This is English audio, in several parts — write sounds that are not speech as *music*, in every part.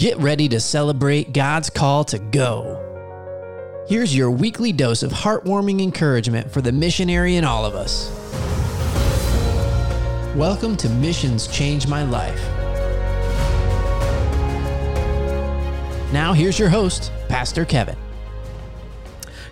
Get ready to celebrate God's call to go. Here's your weekly dose of heartwarming encouragement for the missionary in all of us. Welcome to Missions Change My Life. Now, here's your host, Pastor Kevin.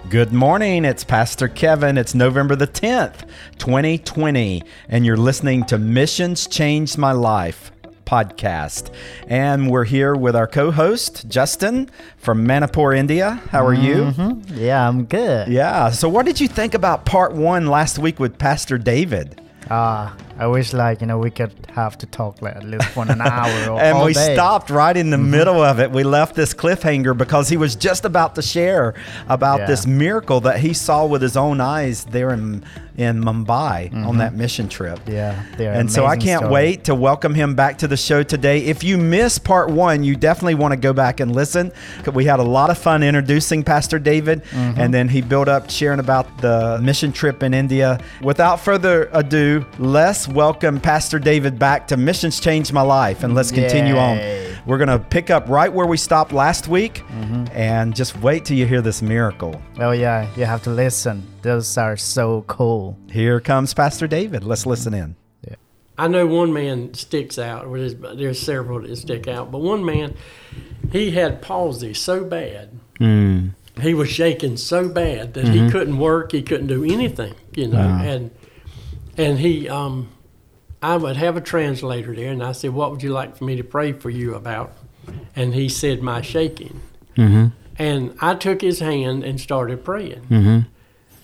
Good morning. It's Pastor Kevin. It's November the 10th, 2020, and you're listening to Missions Changed My Life podcast. And we're here with our co host, Justin from Manipur, India. How are you? Mm-hmm. Yeah, I'm good. Yeah. So, what did you think about part one last week with Pastor David? Ah, uh, I wish like you know we could have to talk like at least for an hour. *laughs* Or and we day. stopped right in the mm-hmm. middle of it. We left this cliffhanger because he was just about to share about yeah. this miracle that he saw with his own eyes there in in Mumbai mm-hmm. on that mission trip. Yeah, and so I can't story. wait to welcome him back to the show today. If you missed part one, you definitely want to go back and listen. We had a lot of fun introducing Pastor David, mm-hmm. and then he built up sharing about the mission trip in India. Without further ado, let's welcome Pastor David back to Missions Change My Life, and let's continue Yay. on. We're going to pick up right where we stopped last week, mm-hmm. and just wait till you hear this miracle. Oh yeah, you have to listen. Those are so cool. Here comes Pastor David. Let's listen in. Yeah. I know one man sticks out. There's, there's several that stick out, but one man, he had palsy so bad. Mm. He was shaking so bad that mm-hmm. he couldn't work. He couldn't do anything, you know. Wow. And and he, um, I would have a translator there, and I said, "What would you like for me to pray for you about?" And he said, "My shaking." Mm-hmm. And I took his hand and started praying. Mm-hmm.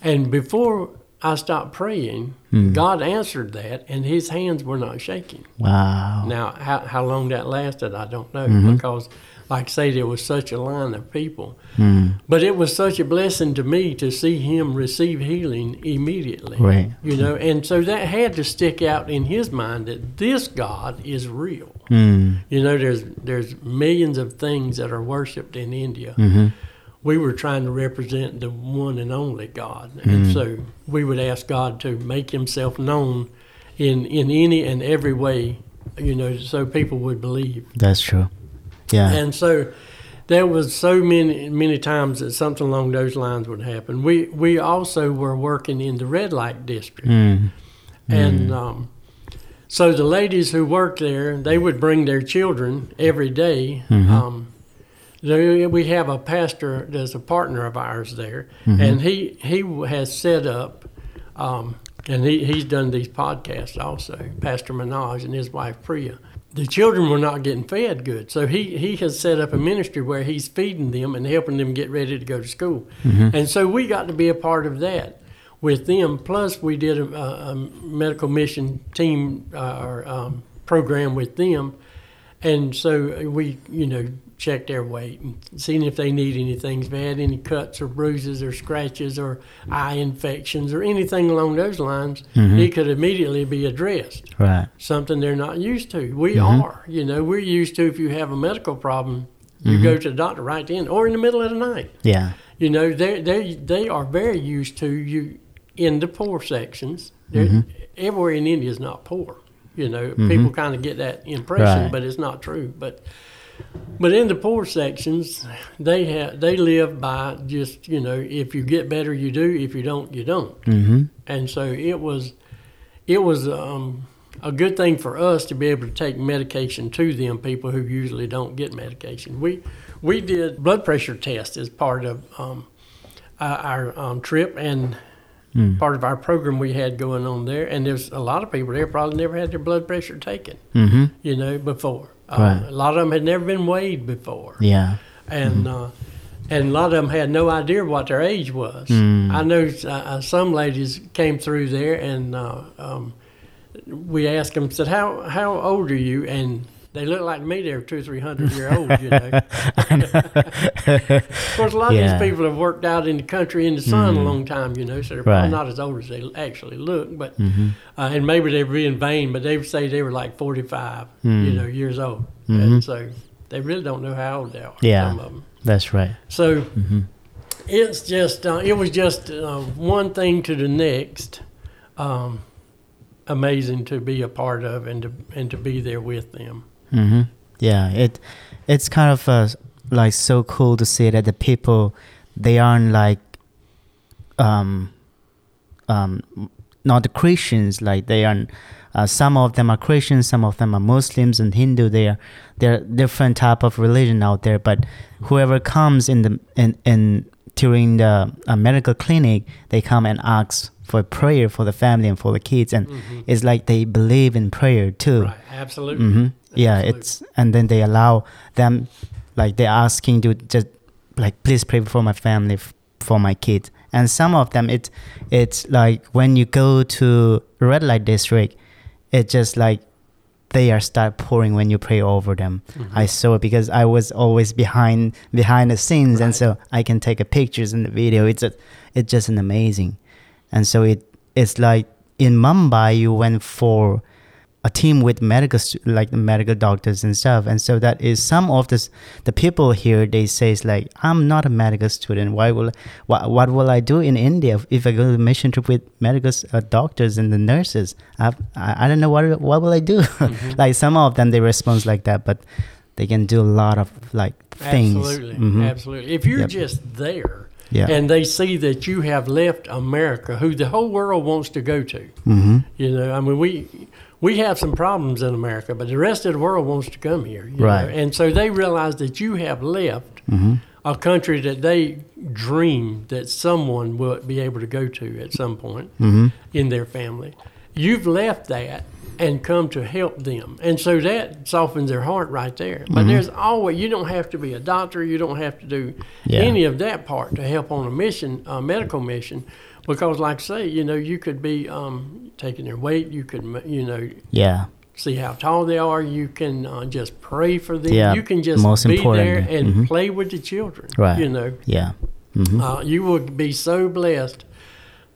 And before I stopped praying, mm. God answered that, and his hands were not shaking. Wow. Now, how, how long that lasted, I don't know, mm-hmm. because, like I say, there was such a line of people. Mm. But it was such a blessing to me to see him receive healing immediately. Right. You know, and so that had to stick out in his mind that this God is real. Mm. You know, there's there's millions of things that are worshipped in India. Mm-hmm we were trying to represent the one and only God. And so we would ask God to make himself known in, in any and every way, you know, so people would believe. That's true. Yeah. And so there was so many many times that something along those lines would happen. We we also were working in the red light district. Mm. And um, so the ladies who worked there, they would bring their children every day, mm-hmm. um, we have a pastor that's a partner of ours there, mm-hmm. and he he has set up, um, and he, he's done these podcasts also. Pastor Manoj and his wife Priya. The children were not getting fed good, so he he has set up a ministry where he's feeding them and helping them get ready to go to school, mm-hmm. and so we got to be a part of that with them. Plus, we did a, a medical mission team uh, or um, program with them, and so we you know check their weight and seeing if they need anything, if they had any cuts or bruises or scratches or eye infections or anything along those lines, mm-hmm. it could immediately be addressed. Right. Something they're not used to. We mm-hmm. are. You know, we're used to if you have a medical problem, you mm-hmm. go to the doctor right then or in the middle of the night. Yeah. You know, they they they are very used to you in the poor sections. Mm-hmm. Everywhere in India is not poor. You know, mm-hmm. people kind of get that impression, right. but it's not true. But but in the poor sections, they have they live by just you know if you get better you do if you don't you don't. Mm-hmm. And so it was it was um, a good thing for us to be able to take medication to them people who usually don't get medication. We we did blood pressure tests as part of um, our um, trip and. Mm. Part of our program we had going on there, and there's a lot of people there probably never had their blood pressure taken, mm-hmm. you know, before. Uh. A lot of them had never been weighed before. Yeah. And mm-hmm. uh, and a lot of them had no idea what their age was. Mm. I know uh, uh some ladies came through there, and uh, um, we asked them, said, "How how old are you?" And they look like me. They're two, three hundred year old. you *laughs* know. of course, a lot yeah. of these people have worked out in the country in the sun mm-hmm. a long time, you know, so they're right. not as old as they actually look. But mm-hmm. uh, and maybe they're being vain, but they say they were like forty five, mm. you know, years old, mm-hmm. and so they really don't know how old they are. Yeah, some of them. That's right. So mm-hmm. it's just uh, it was just uh, one thing to the next. Um, amazing to be a part of and to and to be there with them. Mm-hmm. Yeah, it it's kind of uh, like so cool to see that the people they aren't like um um not the Christians like they are uh, some of them are Christians some of them are Muslims and Hindu they are they're different type of religion out there but whoever comes in the in in during the uh, medical clinic they come and ask for prayer for the family and for the kids and it's like they believe in prayer too Right. Absolutely. hmm Yeah, Absolutely. it's and then they allow them, like they're asking to just like please pray for my family, f- for my kids. And some of them, it it's like when you go to red light district, it's just like they are start pouring when you pray over them. Mm-hmm. I saw it because I was always behind behind the scenes, and so I can take a pictures in the video. It's a, it's just an amazing, and so it it's like in Mumbai you went for a team with medical like the medical doctors and stuff and so that is some of this the people here they says like i'm not a medical student why will what, what will i do in india if i go to a mission trip with medical uh, doctors and the nurses I've, i i don't know what what will i do *laughs* like some of them they respond like that but they can do a lot of like things Absolutely. Mhm. Absolutely. If you're Yep. just there Yeah. and they see that you have left America, who the whole world wants to go to, mm-hmm. you know, I mean, we we have some problems in America, but the rest of the world wants to come here. Right. know. And so they realize that you have left Mm-hmm. a country that they dream that someone will be able to go to at some point Mm-hmm. in their family. You've left that and come to help them. And so that softens their heart right there. Mm-hmm. But there's always, you don't have to be a doctor, you don't have to do Yeah. any of that part to help on a mission, a medical mission. Because, like I say, you know, you could be um, taking their weight, you could, you know, yeah see how tall they are. You can uh, just pray for them. Yeah, You can just most be there importantly. and Mhm. play with the children. Right. You know, yeah mm-hmm. uh, you will be so blessed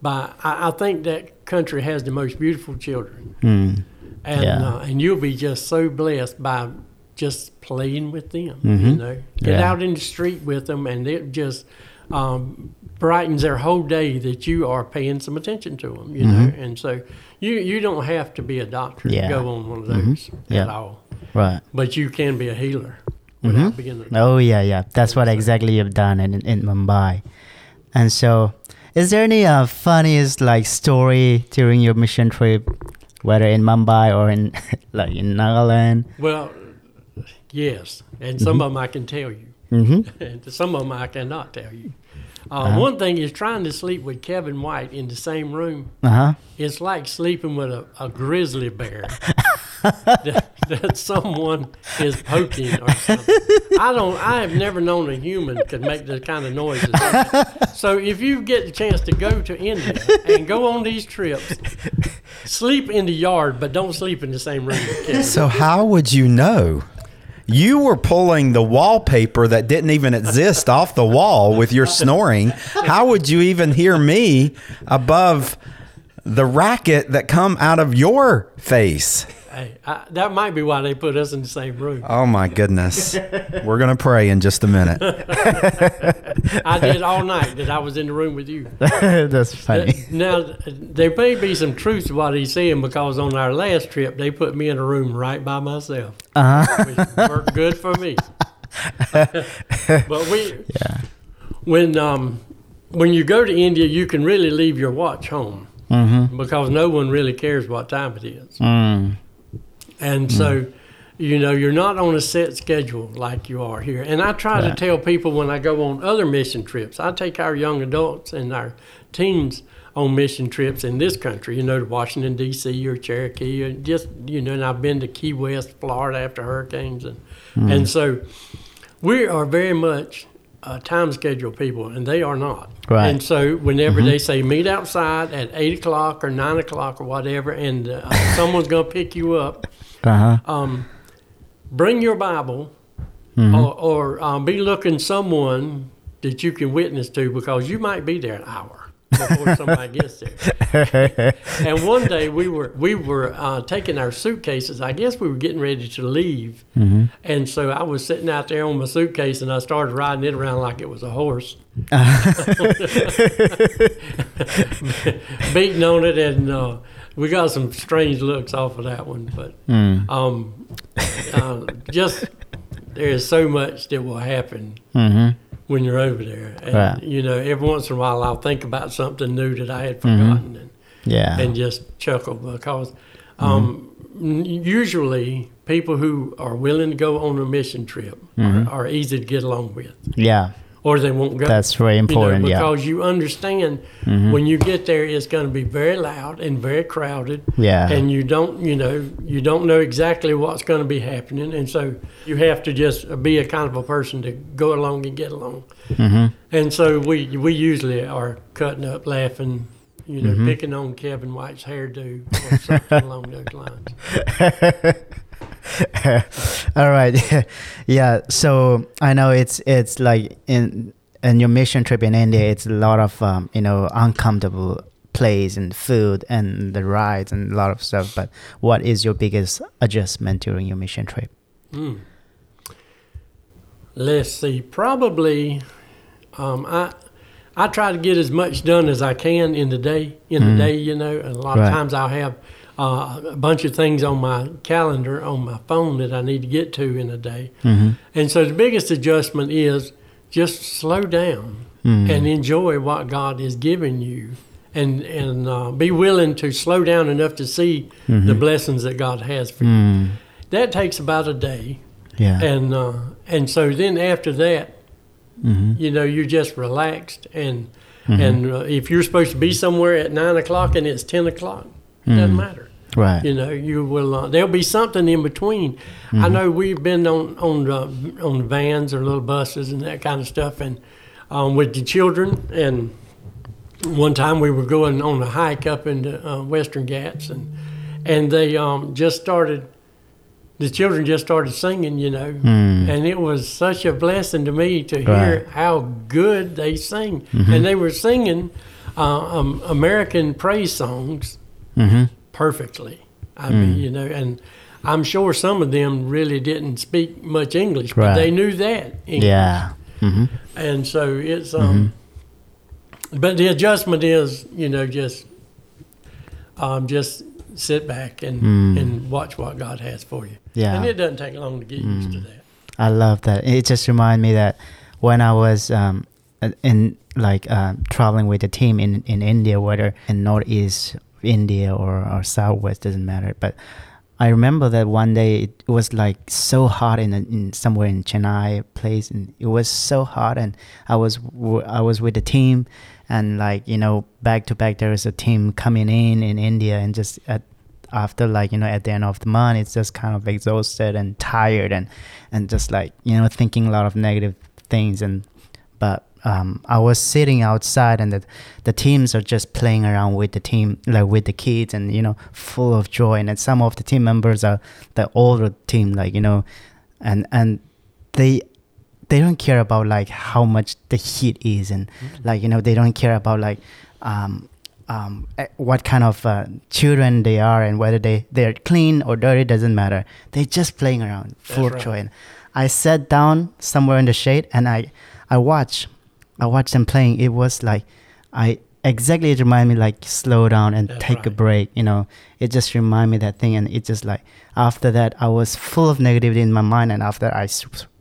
by. I, I think that country has the most beautiful children, mm. and Yeah. uh, and you'll be just so blessed by just playing with them. You Mhm. know, get Yeah. out in the street with them, and it just. Um, brightens their whole day that you are paying some attention to them, you know, and so you you don't have to be a doctor Mm-hmm. Yeah. to go on one of those at Yeah. all, right but you can be a healer without being. A, Oh yeah, yeah. That's what exactly you've done in in Mumbai. And so, is there any uh, funniest like story during your mission trip, whether in Mumbai or in *laughs* like in Nagaland? Well, yes, and some of them I can tell you, Mm-hmm. *laughs* and some of them I cannot tell you. Uh, Uh-huh. One thing is trying to sleep with Kevin White in the same room. Uh huh. It's like sleeping with a, a grizzly bear *laughs* that, that someone is poking or something. I don't. I have never known a human could make the kind of noises. So if you get the chance to go to India and go on these trips, sleep in the yard, but don't sleep in the same room with Kevin. So how would you know? You were pulling the wallpaper that didn't even exist *laughs* off the wall with your snoring. How would you even hear me above the racket that come out of your face? Hey, I, that might be why they put us in the same room. Oh my goodness. We're going to pray in just a minute. *laughs* I did all night that I was in the room with you. *laughs* That's funny. Now, there may be some truth to what he's saying because on our last trip, they put me in a room right by myself. Uh huh. Which worked good for me. but we, *laughs* Yeah. when um, when you go to India, you can really leave your watch home Mm-hmm. because no one really cares what time it is. Mm. And so, you know, you're not on a set schedule like you are here. And I try to tell people when I go on other mission trips, I take our young adults and our teens on mission trips in this country, you know, to Washington, D.C. or Cherokee, or just, you know, and I've been to Key West, Florida after hurricanes. And, and so we are very much uh, time schedule people, and they are not. Right. And so whenever they say meet outside at 8 o'clock or 9 o'clock or whatever, and uh, someone's going to pick you up, Uh huh. um, bring your Bible Mm-hmm. or, or um, be looking someone that you can witness to because you might be there an hour before *laughs* somebody gets there. and one day we were we were uh, taking our suitcases. I guess we were getting ready to leave, Mm-hmm. and so I was sitting out there on my suitcase and I started riding it around like it was a horse. *laughs* *laughs* beating on it, and uh, we got some strange looks off of that one. But Mm. um, uh, just there is so much that will happen Mm-hmm. when you're over there. And, Right. you know, every once in a while I'll think about something new that I had Mm-hmm. forgotten and, Yeah. and just chuckle because Mm-hmm. um, usually people who are willing to go on a mission trip Mm-hmm. are, are easy to get along with yeah. Or they won't go. That's very you know, important. yeah. Mm-hmm. because you understand when you get there, it's going to be very loud and very crowded, Yeah. and you don't, you know, you don't know exactly what's going to be happening, and so you have to just be a kind of a person to go along and get along. Mm-hmm. And so we we usually are cutting up, laughing, you Mm-hmm. know, picking on Kevin White's hairdo or something along those lines. *laughs* *laughs* All right. *laughs* yeah. So I know it's it's like in in your mission trip in India, it's a lot of um, you know uncomfortable place and food and the rides and a lot of stuff. But what is your biggest adjustment during your mission trip? Hmm. Let's see. Probably, um, I I try to get as much done as I can in the day. In the day, you know, and a lot Right. of times I'll have uh, a bunch of things on my calendar on my phone that I need to get to in a day. Mm-hmm. And so the biggest adjustment is just slow down Mm. and enjoy what God is giving you, and and uh, be willing to slow down enough to see the blessings that God has for you. Mm. That takes about a day, Yeah. and uh, and so then after that, mm-hmm. you know, you're just relaxed, and and uh, if you're supposed to be somewhere at nine o'clock and it's ten o'clock, it doesn't matter. Right. You know, you will. Uh, there'll be something in between. I know we've been on on on vans or little buses and that kind of stuff, and um, with the children. And one time we were going on a hike up into uh, Western Ghats, and and they um, just started. The children just started singing, you know, and it was such a blessing to me to hear Right. how good they sing. And they were singing uh, um, American praise songs Mm-hmm. Perfectly. I mean, you know, and I'm sure some of them really didn't speak much English, but they knew that. English. Yeah. Mm-hmm. And so it's um but the adjustment is, you know, just um just sit back and and watch what God has for you. Yeah. And it doesn't take long to get used to that. I love that. It just reminded me that when I was um, in like uh, traveling with the team in, in India, whether in northeast India or, or southwest doesn't matter. But I remember that one day it was like so hot in, in somewhere in Chennai place, and it was so hot, and I was I was with the team, and like you know back to back there was a team coming in in India, and just at after like you know at the end of the month it's just kind of exhausted and tired and and just like you know thinking a lot of negative things and but um, I was sitting outside and the the teams are just playing around with the team like with the kids and you know full of joy and then some of the team members are the older team like you know and and they they don't care about like how much the heat is and like you know they don't care about like um um, eh, what kind of uh, children they are and whether they they're clean or dirty doesn't matter. They're just playing around, full of right. joy. And I sat down somewhere in the shade and I I watch I watched them playing. It was like I exactly it reminded me like slow down and That's take a break. You know, it just reminded me that thing, and it just like after that I was full of negativity in my mind, and after I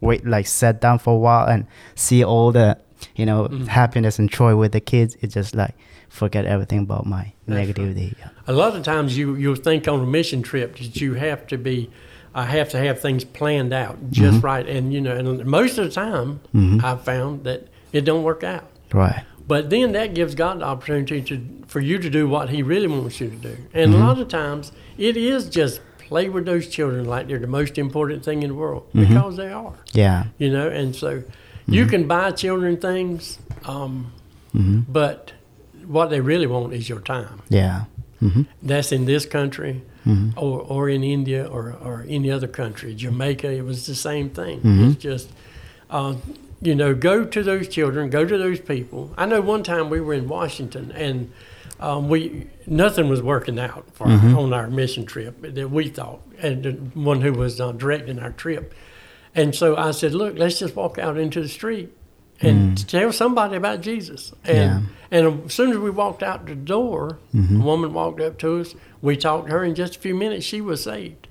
wait like sat down for a while and see all the you know Mhm. happiness and joy with the kids, it just like forget everything about my That's right. negativity. Yeah. A lot of times you you'll think on a mission trip that you have to be I have to have things planned out just right and you know and most of the time Mhm. I've found that it don't work out. Right. But then that gives God the opportunity to for you to do what He really wants you to do. And a lot of times it is just play with those children like they're the most important thing in the world because they are. Yeah. You know, and so you can buy children things, um, hmm but what they really want is your time. Yeah. hmm That's in this country hmm or, or in India or, or any other country. Jamaica, it was the same thing. It's just, uh, you know, go to those children, go to those people. I know one time we were in Washington and um, we nothing was working out for Mhm. on our mission trip that we thought, and the one who was uh, directing our trip. And so I said, "Look, let's just walk out into the street and tell somebody about Jesus." And and as soon as we walked out the door, Mhm. a woman walked up to us. We talked to her in just a few minutes. She was saved.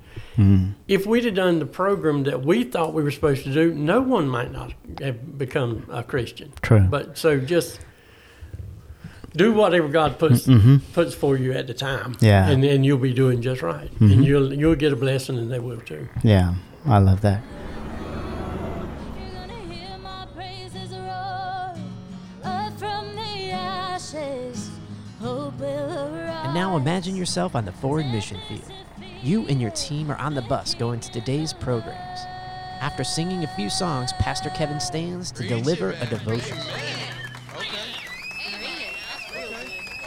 If we'd have done the program that we thought we were supposed to do, no one might not have become a Christian. True. But so just do whatever God puts puts for you at the time. Mm-hmm. Yeah. Mm-hmm. And then you'll be doing just right. And you'll you'll get a blessing and they will too. Yeah, I love that. You're gonna hear my praises roar up from the ashes. Hope will arise. And now imagine yourself on the forward mission field. You and your team are on the bus going to today's programs. After singing a few songs, Pastor Kevin stands to deliver a devotion. Oh,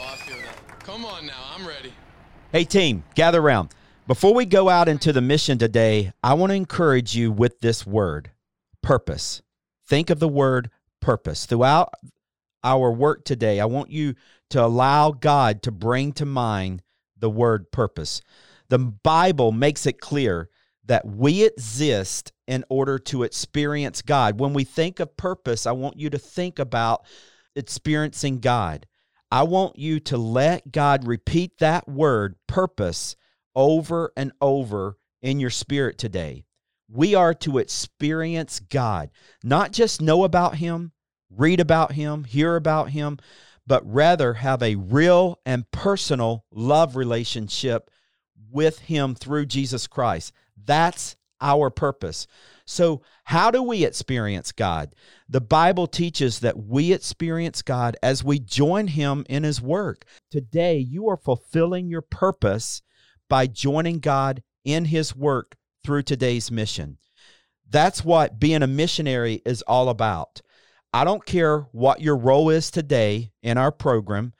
I feel that. Come on now, I'm ready. Hey, team, gather around. Before we go out into the mission today, I want to encourage you with this word purpose. Think of the word purpose. Throughout our work today, I want you to allow God to bring to mind the word purpose. The Bible makes it clear that we exist in order to experience God. When we think of purpose, I want you to think about experiencing God. I want you to let God repeat that word, purpose, over and over in your spirit today. We are to experience God, not just know about Him, read about Him, hear about Him, but rather have a real and personal love relationship with Him through Jesus Christ. That's our purpose. So, how do we experience God? The Bible teaches that we experience God as we join Him in His work. Today, you are fulfilling your purpose by joining God in His work through today's mission. That's what being a missionary is all about. I don't care what your role is today in our program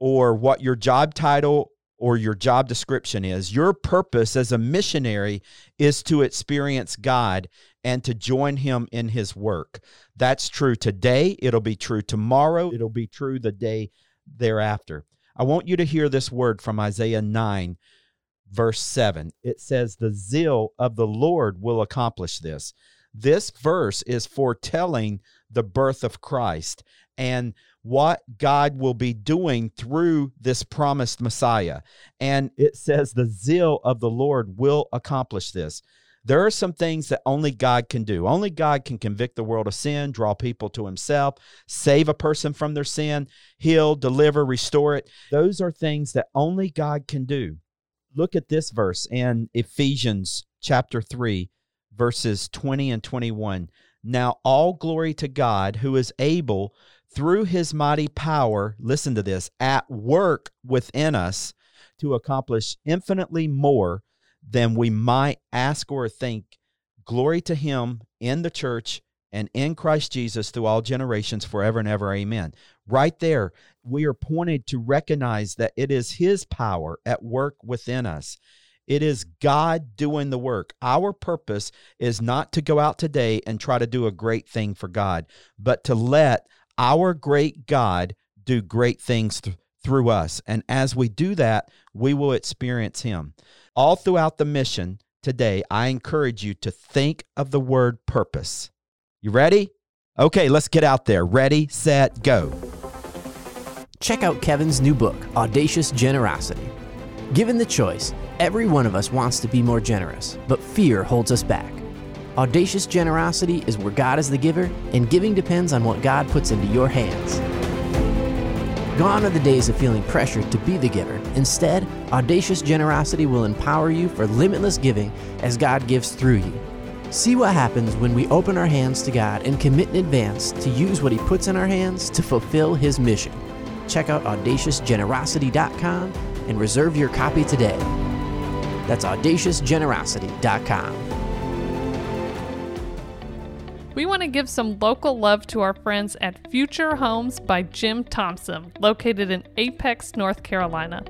or what your job title or your job description is. Your purpose as a missionary is to experience God and to join Him in His work. That's true today. It'll be true tomorrow. It'll be true the day thereafter. I want you to hear this word from Isaiah 9, verse 7. It says, The zeal of the Lord will accomplish this. This verse is foretelling the birth of Christ and what God will be doing through this promised Messiah. And it says, The zeal of the Lord will accomplish this. There are some things that only God can do. Only God can convict the world of sin, draw people to Himself, save a person from their sin, heal, deliver, restore it. Those are things that only God can do. Look at this verse in Ephesians chapter 3, verses 20 and 21. Now, all glory to God who is able through his mighty power, listen to this, at work within us to accomplish infinitely more than we might ask or think. Glory to him in the church and in Christ Jesus through all generations forever and ever. Amen. Right there, we are pointed to recognize that it is his power at work within us. It is God doing the work. Our purpose is not to go out today and try to do a great thing for God, but to let our great God do great things th- through us. And as we do that, we will experience Him. All throughout the mission today, I encourage you to think of the word purpose. You ready? Okay, let's get out there. Ready, set, go. Check out Kevin's new book, Audacious Generosity. Given the choice, every one of us wants to be more generous, but fear holds us back. Audacious generosity is where God is the giver, and giving depends on what God puts into your hands. Gone are the days of feeling pressured to be the giver. Instead, audacious generosity will empower you for limitless giving as God gives through you. See what happens when we open our hands to God and commit in advance to use what He puts in our hands to fulfill His mission. Check out audaciousgenerosity.com and reserve your copy today. That's audaciousgenerosity.com. We want to give some local love to our friends at Future Homes by Jim Thompson, located in Apex, North Carolina.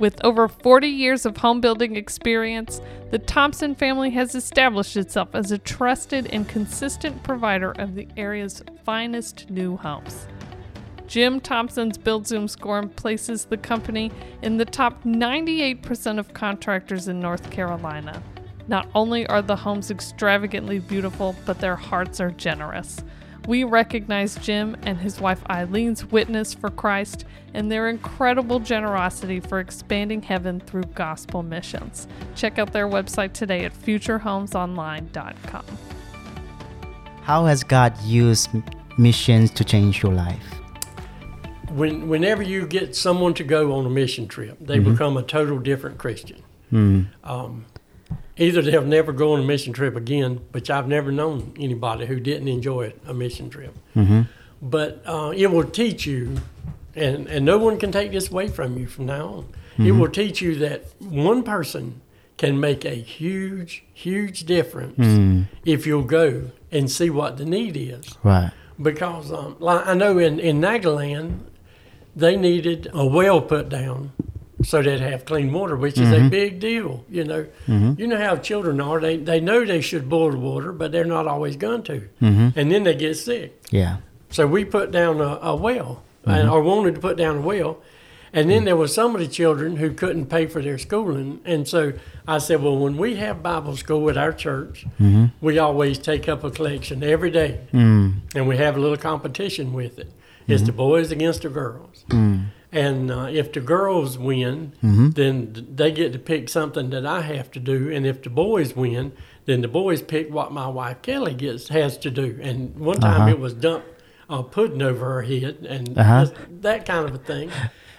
With over 40 years of home building experience, the Thompson family has established itself as a trusted and consistent provider of the area's finest new homes. Jim Thompson's BuildZoom score places the company in the top 98% of contractors in North Carolina. Not only are the homes extravagantly beautiful, but their hearts are generous. We recognize Jim and his wife Eileen's witness for Christ and their incredible generosity for expanding heaven through gospel missions. Check out their website today at futurehomesonline.com. How has God used missions to change your life? When, whenever you get someone to go on a mission trip, they Mm-hmm. become a total different Christian. Mm. Um, either they'll never go on a mission trip again, which I've never known anybody who didn't enjoy a mission trip. Mm-hmm. But uh, it will teach you, and, and no one can take this away from you from now on. It Mm-hmm. will teach you that one person can make a huge, huge difference Mm. if you'll go and see what the need is Right. because um, like I know in, in Nagaland, they needed a well put down so they'd have clean water, which is a mm-hmm. big deal. You know, mm-hmm. you know how children are; they they know they should boil the water, but they're not always going to, mm-hmm. and then they get sick. Yeah. So we put down a, a well, and, or wanted to put down a well. And then mm. there was some of the children who couldn't pay for their schooling. And so I said, well, when we have Bible school at our church, we always take up a collection every day. Mm. And we have a little competition with it. It's the boys against the girls. Mm. And uh, if the girls win, then they get to pick something that I have to do. And if the boys win, then the boys pick what my wife Kelly gets has to do. And one time Uh-huh. it was dump uh, pudding over her head and Uh-huh. that kind of a thing.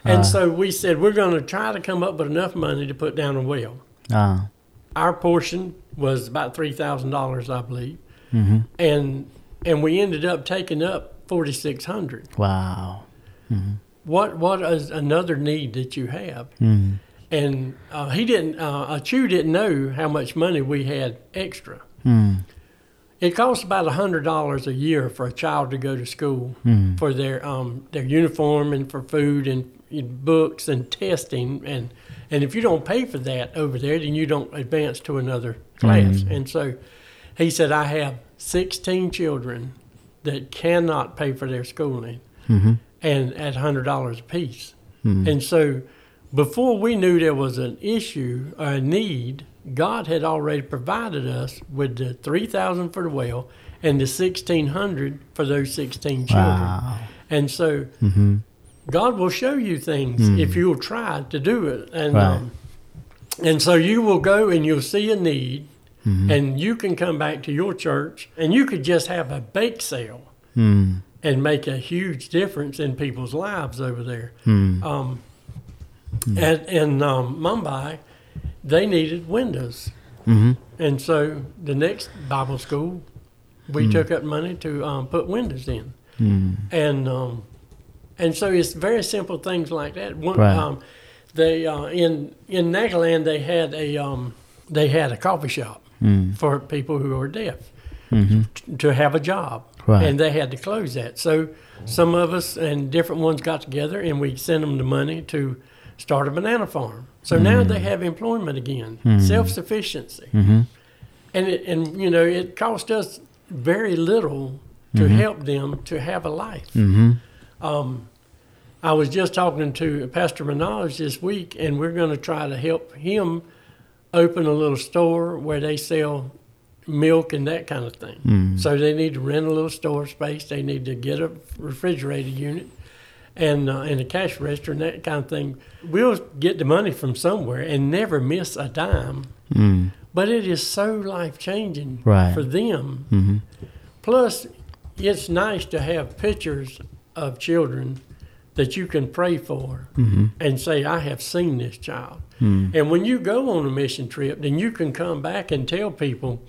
And so we said we're going to try to come up with enough money to put down a well. Ah. Our portion was about three thousand dollars, I believe, Mm-hmm. and and we ended up taking up forty six hundred. Wow. What what is another need that you have? Mm. And uh, he didn't. Uh, uh, Chew didn't know how much money we had extra. Mm. It costs about hundred dollars a year for a child to go to school Mm. for their um, their uniform and for food and, and books and testing and and if you don't pay for that over there, then you don't advance to another class. And so he said, I have sixteen children that cannot pay for their schooling, and at hundred dollars a piece. And so before we knew there was an issue or a need, God had already provided us with the three thousand for the well and the sixteen hundred for those sixteen children. Wow. And so God will show you things if you'll try to do it. And Right. um, and so you will go and you'll see a need and you can come back to your church and you could just have a bake sale Mm. And make a huge difference in people's lives over there. Mm. Um, at, in um, Mumbai, they needed windows. Mm-hmm. And so the next Bible school, we took up money to um, put windows in. Mm. And um, and so it's very simple things like that. One, Right. um, they uh, in in Nagaland they had a um, they had a coffee shop Mm. for people who are deaf Mm-hmm. t- to have a job, Right. and they had to close that. So some of us and different ones got together, and we sent them the money to start a banana farm. So now they have employment again, self sufficiency, Mm-hmm. and it, and you know it cost us very little to help them to have a life. Mm-hmm. Um, I was just talking to Pastor Manoj this week, and we're going to try to help him open a little store where they sell milk and that kind of thing. So they need to rent a little store space. They need to get a refrigerator unit and uh, and a cash register and that kind of thing. We'll get the money from somewhere and never miss a dime. Mm. But it is so life changing Right. for them. Mm-hmm. Plus, it's nice to have pictures of children that you can pray for Mm-hmm. and say, I have seen this child. Mm. And when you go on a mission trip, then you can come back and tell people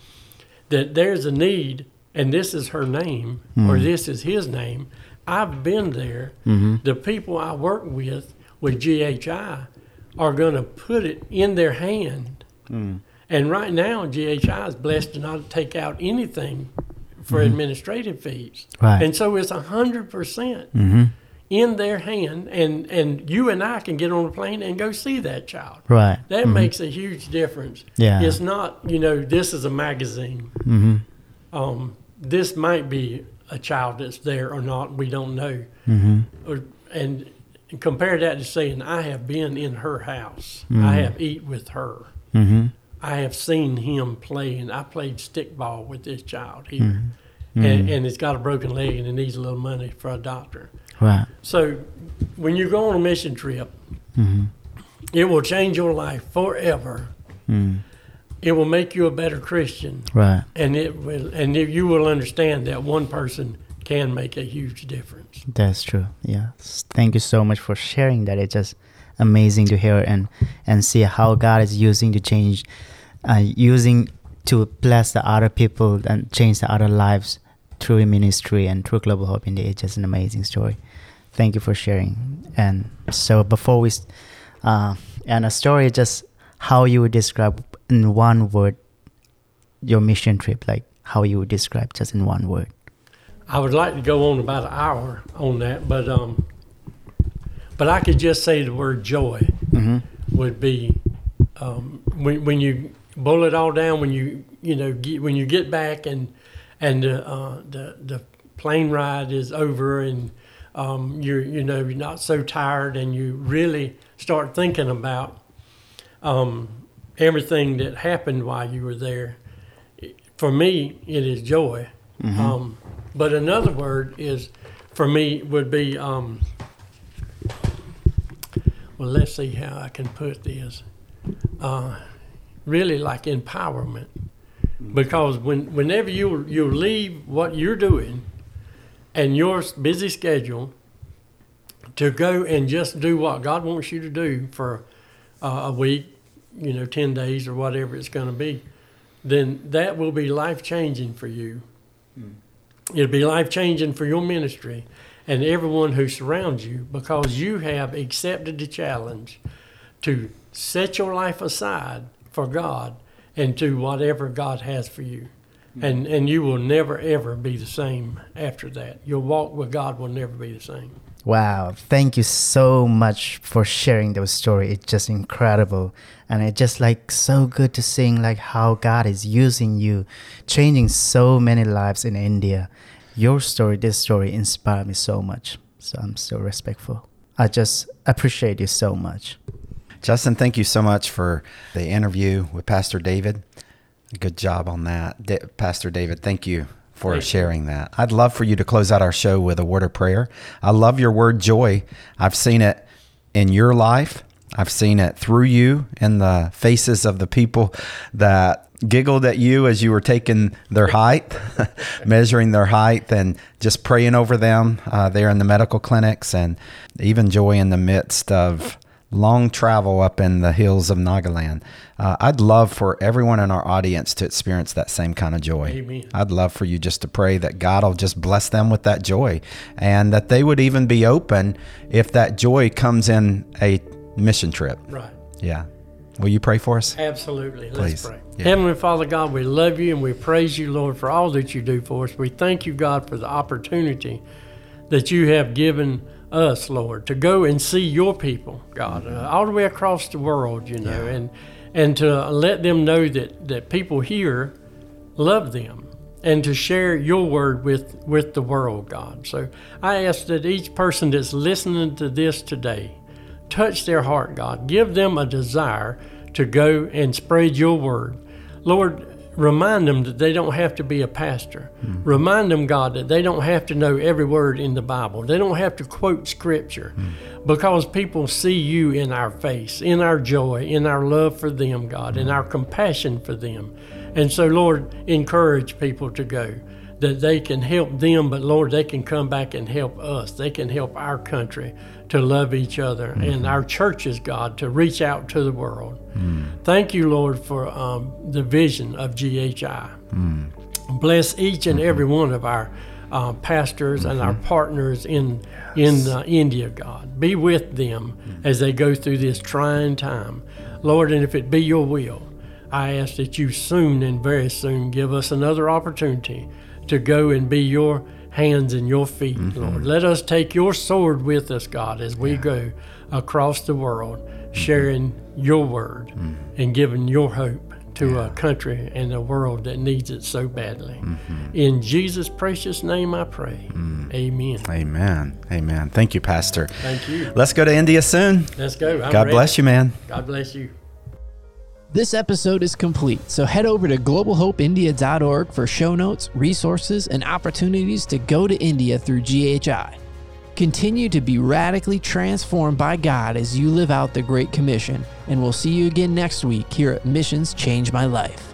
that there's a need and this is her name or this is his name. I've been there. Mm-hmm. The people I work with with GHI are going to put it in their hand. And right now, GHI is blessed to not take out anything for administrative fees. Right. And so it's 100% Mm-hmm. In their hand, and, and you and I can get on a plane and go see that child. Right. That makes a huge difference. Yeah. It's not, you know, this is a magazine. Mm-hmm. Um, this might be a child that's there or not. We don't know. Mm-hmm. Or, and compare that to saying, I have been in her house. I have eat with her. Mm-hmm. I have seen him play, and I played stickball with this child here. Mm-hmm. and, and it's got a broken leg and it needs a little money for a doctor. Right. So when you go on a mission trip, Mm-hmm. it will change your life forever. Mm. It will make you a better Christian, Right. and it will, and if you will understand that one person can make a huge difference. That's true. Yeah. Thank you so much for sharing that. It's just amazing to hear and and see how God is using to change, uh, using to bless the other people and change the other lives through ministry and through Global Hope India. It's just an amazing story. Thank you for sharing. And so before we, uh, and a story just how you would describe in one word your mission trip, like how you would describe just in one word. I would like to go on about an hour on that, but um, but I could just say the word joy Mm-hmm. would be um, when when you boil it all down. When you you know get, when you get back and and the uh, the the plane ride is over and um, you're you know you're not so tired and you really start thinking about um, everything that happened while you were there. For me, it is joy. Um, but another word is, for me, would be, um, well, let's see how I can put this. Uh, really like empowerment. Because when, whenever you, you leave what you're doing and your busy schedule to go and just do what God wants you to do for uh, a week, you know, 10 days or whatever it's going to be, then that will be life changing for you. It'll be life changing for your ministry and everyone who surrounds you because you have accepted the challenge to set your life aside for God and do whatever God has for you. And, and you will never, ever be the same after that. Your walk with God will never be the same. Wow, thank you so much for sharing those story. It's just incredible. And it's just like so good to seeing like how God is using you, changing so many lives in India. Your story, this story inspired me so much. So I'm so respectful. I just appreciate you so much. Justin, thank you so much for the interview with Pastor David. Good job on that. Da- Pastor David, thank you for sharing that. I'd love for you to close out our show with a word of prayer. I love your word joy. I've seen it in your life. I've seen it through you in the faces of the people that giggled at you as you were taking their height, *laughs* measuring their height, and just praying over them uh, there in the medical clinics, and even joy in the midst of long travel up in the hills of Nagaland. Uh, I'd love for everyone in our audience to experience that same kind of joy. Amen. I'd love for you just to pray that God will just bless them with that joy and that they would even be open if that joy comes in a mission trip. Right. Yeah. Will you pray for us? Absolutely. Let's Please. pray. Yeah. Heavenly Father God, we love you and we praise you, Lord, for all that you do for us. We thank you, God, for the opportunity that you have given us, Lord, to go and see your people, God, uh, all the way across the world, you know, and and to let them know that that people here love them and to share your word with with the world, God. So I ask that each person that's listening to this today touch their heart, God. Give them a desire to go and spread your word. Lord, remind them that they don't have to be a pastor. Hmm. Remind them, God, that they don't have to know every word in the Bible. They don't have to quote scripture hmm. because people see you in our face, in our joy, in our love for them, God, in our compassion for them. And so, Lord, encourage people to go that they can help them, but Lord, they can come back and help us. They can help our country to love each other and our churches, God, to reach out to the world. Thank you, Lord, for um, the vision of GHI. Bless each and every one of our uh, pastors and our partners in in uh, India, God. Be with them as they go through this trying time, Lord. And if it be Your will, I ask that You soon and very soon give us another opportunity to go and be Your hands and Your feet, mm-hmm. Lord. Let us take Your sword with us, God, as we go across the world, sharing mm-hmm. Your word mm-hmm. and giving Your hope to a country and a world that needs it so badly. In Jesus' precious name I pray. Amen. Amen. Amen. Thank you, Pastor. Thank you. Let's go to India soon. Let's go. I'm God ready. bless you, man. God bless you. This episode is complete, so head over to globalhopeindia.org for show notes, resources, and opportunities to go to India through GHI. Continue to be radically transformed by God as you live out the Great Commission, and we'll see you again next week here at Missions Change My Life.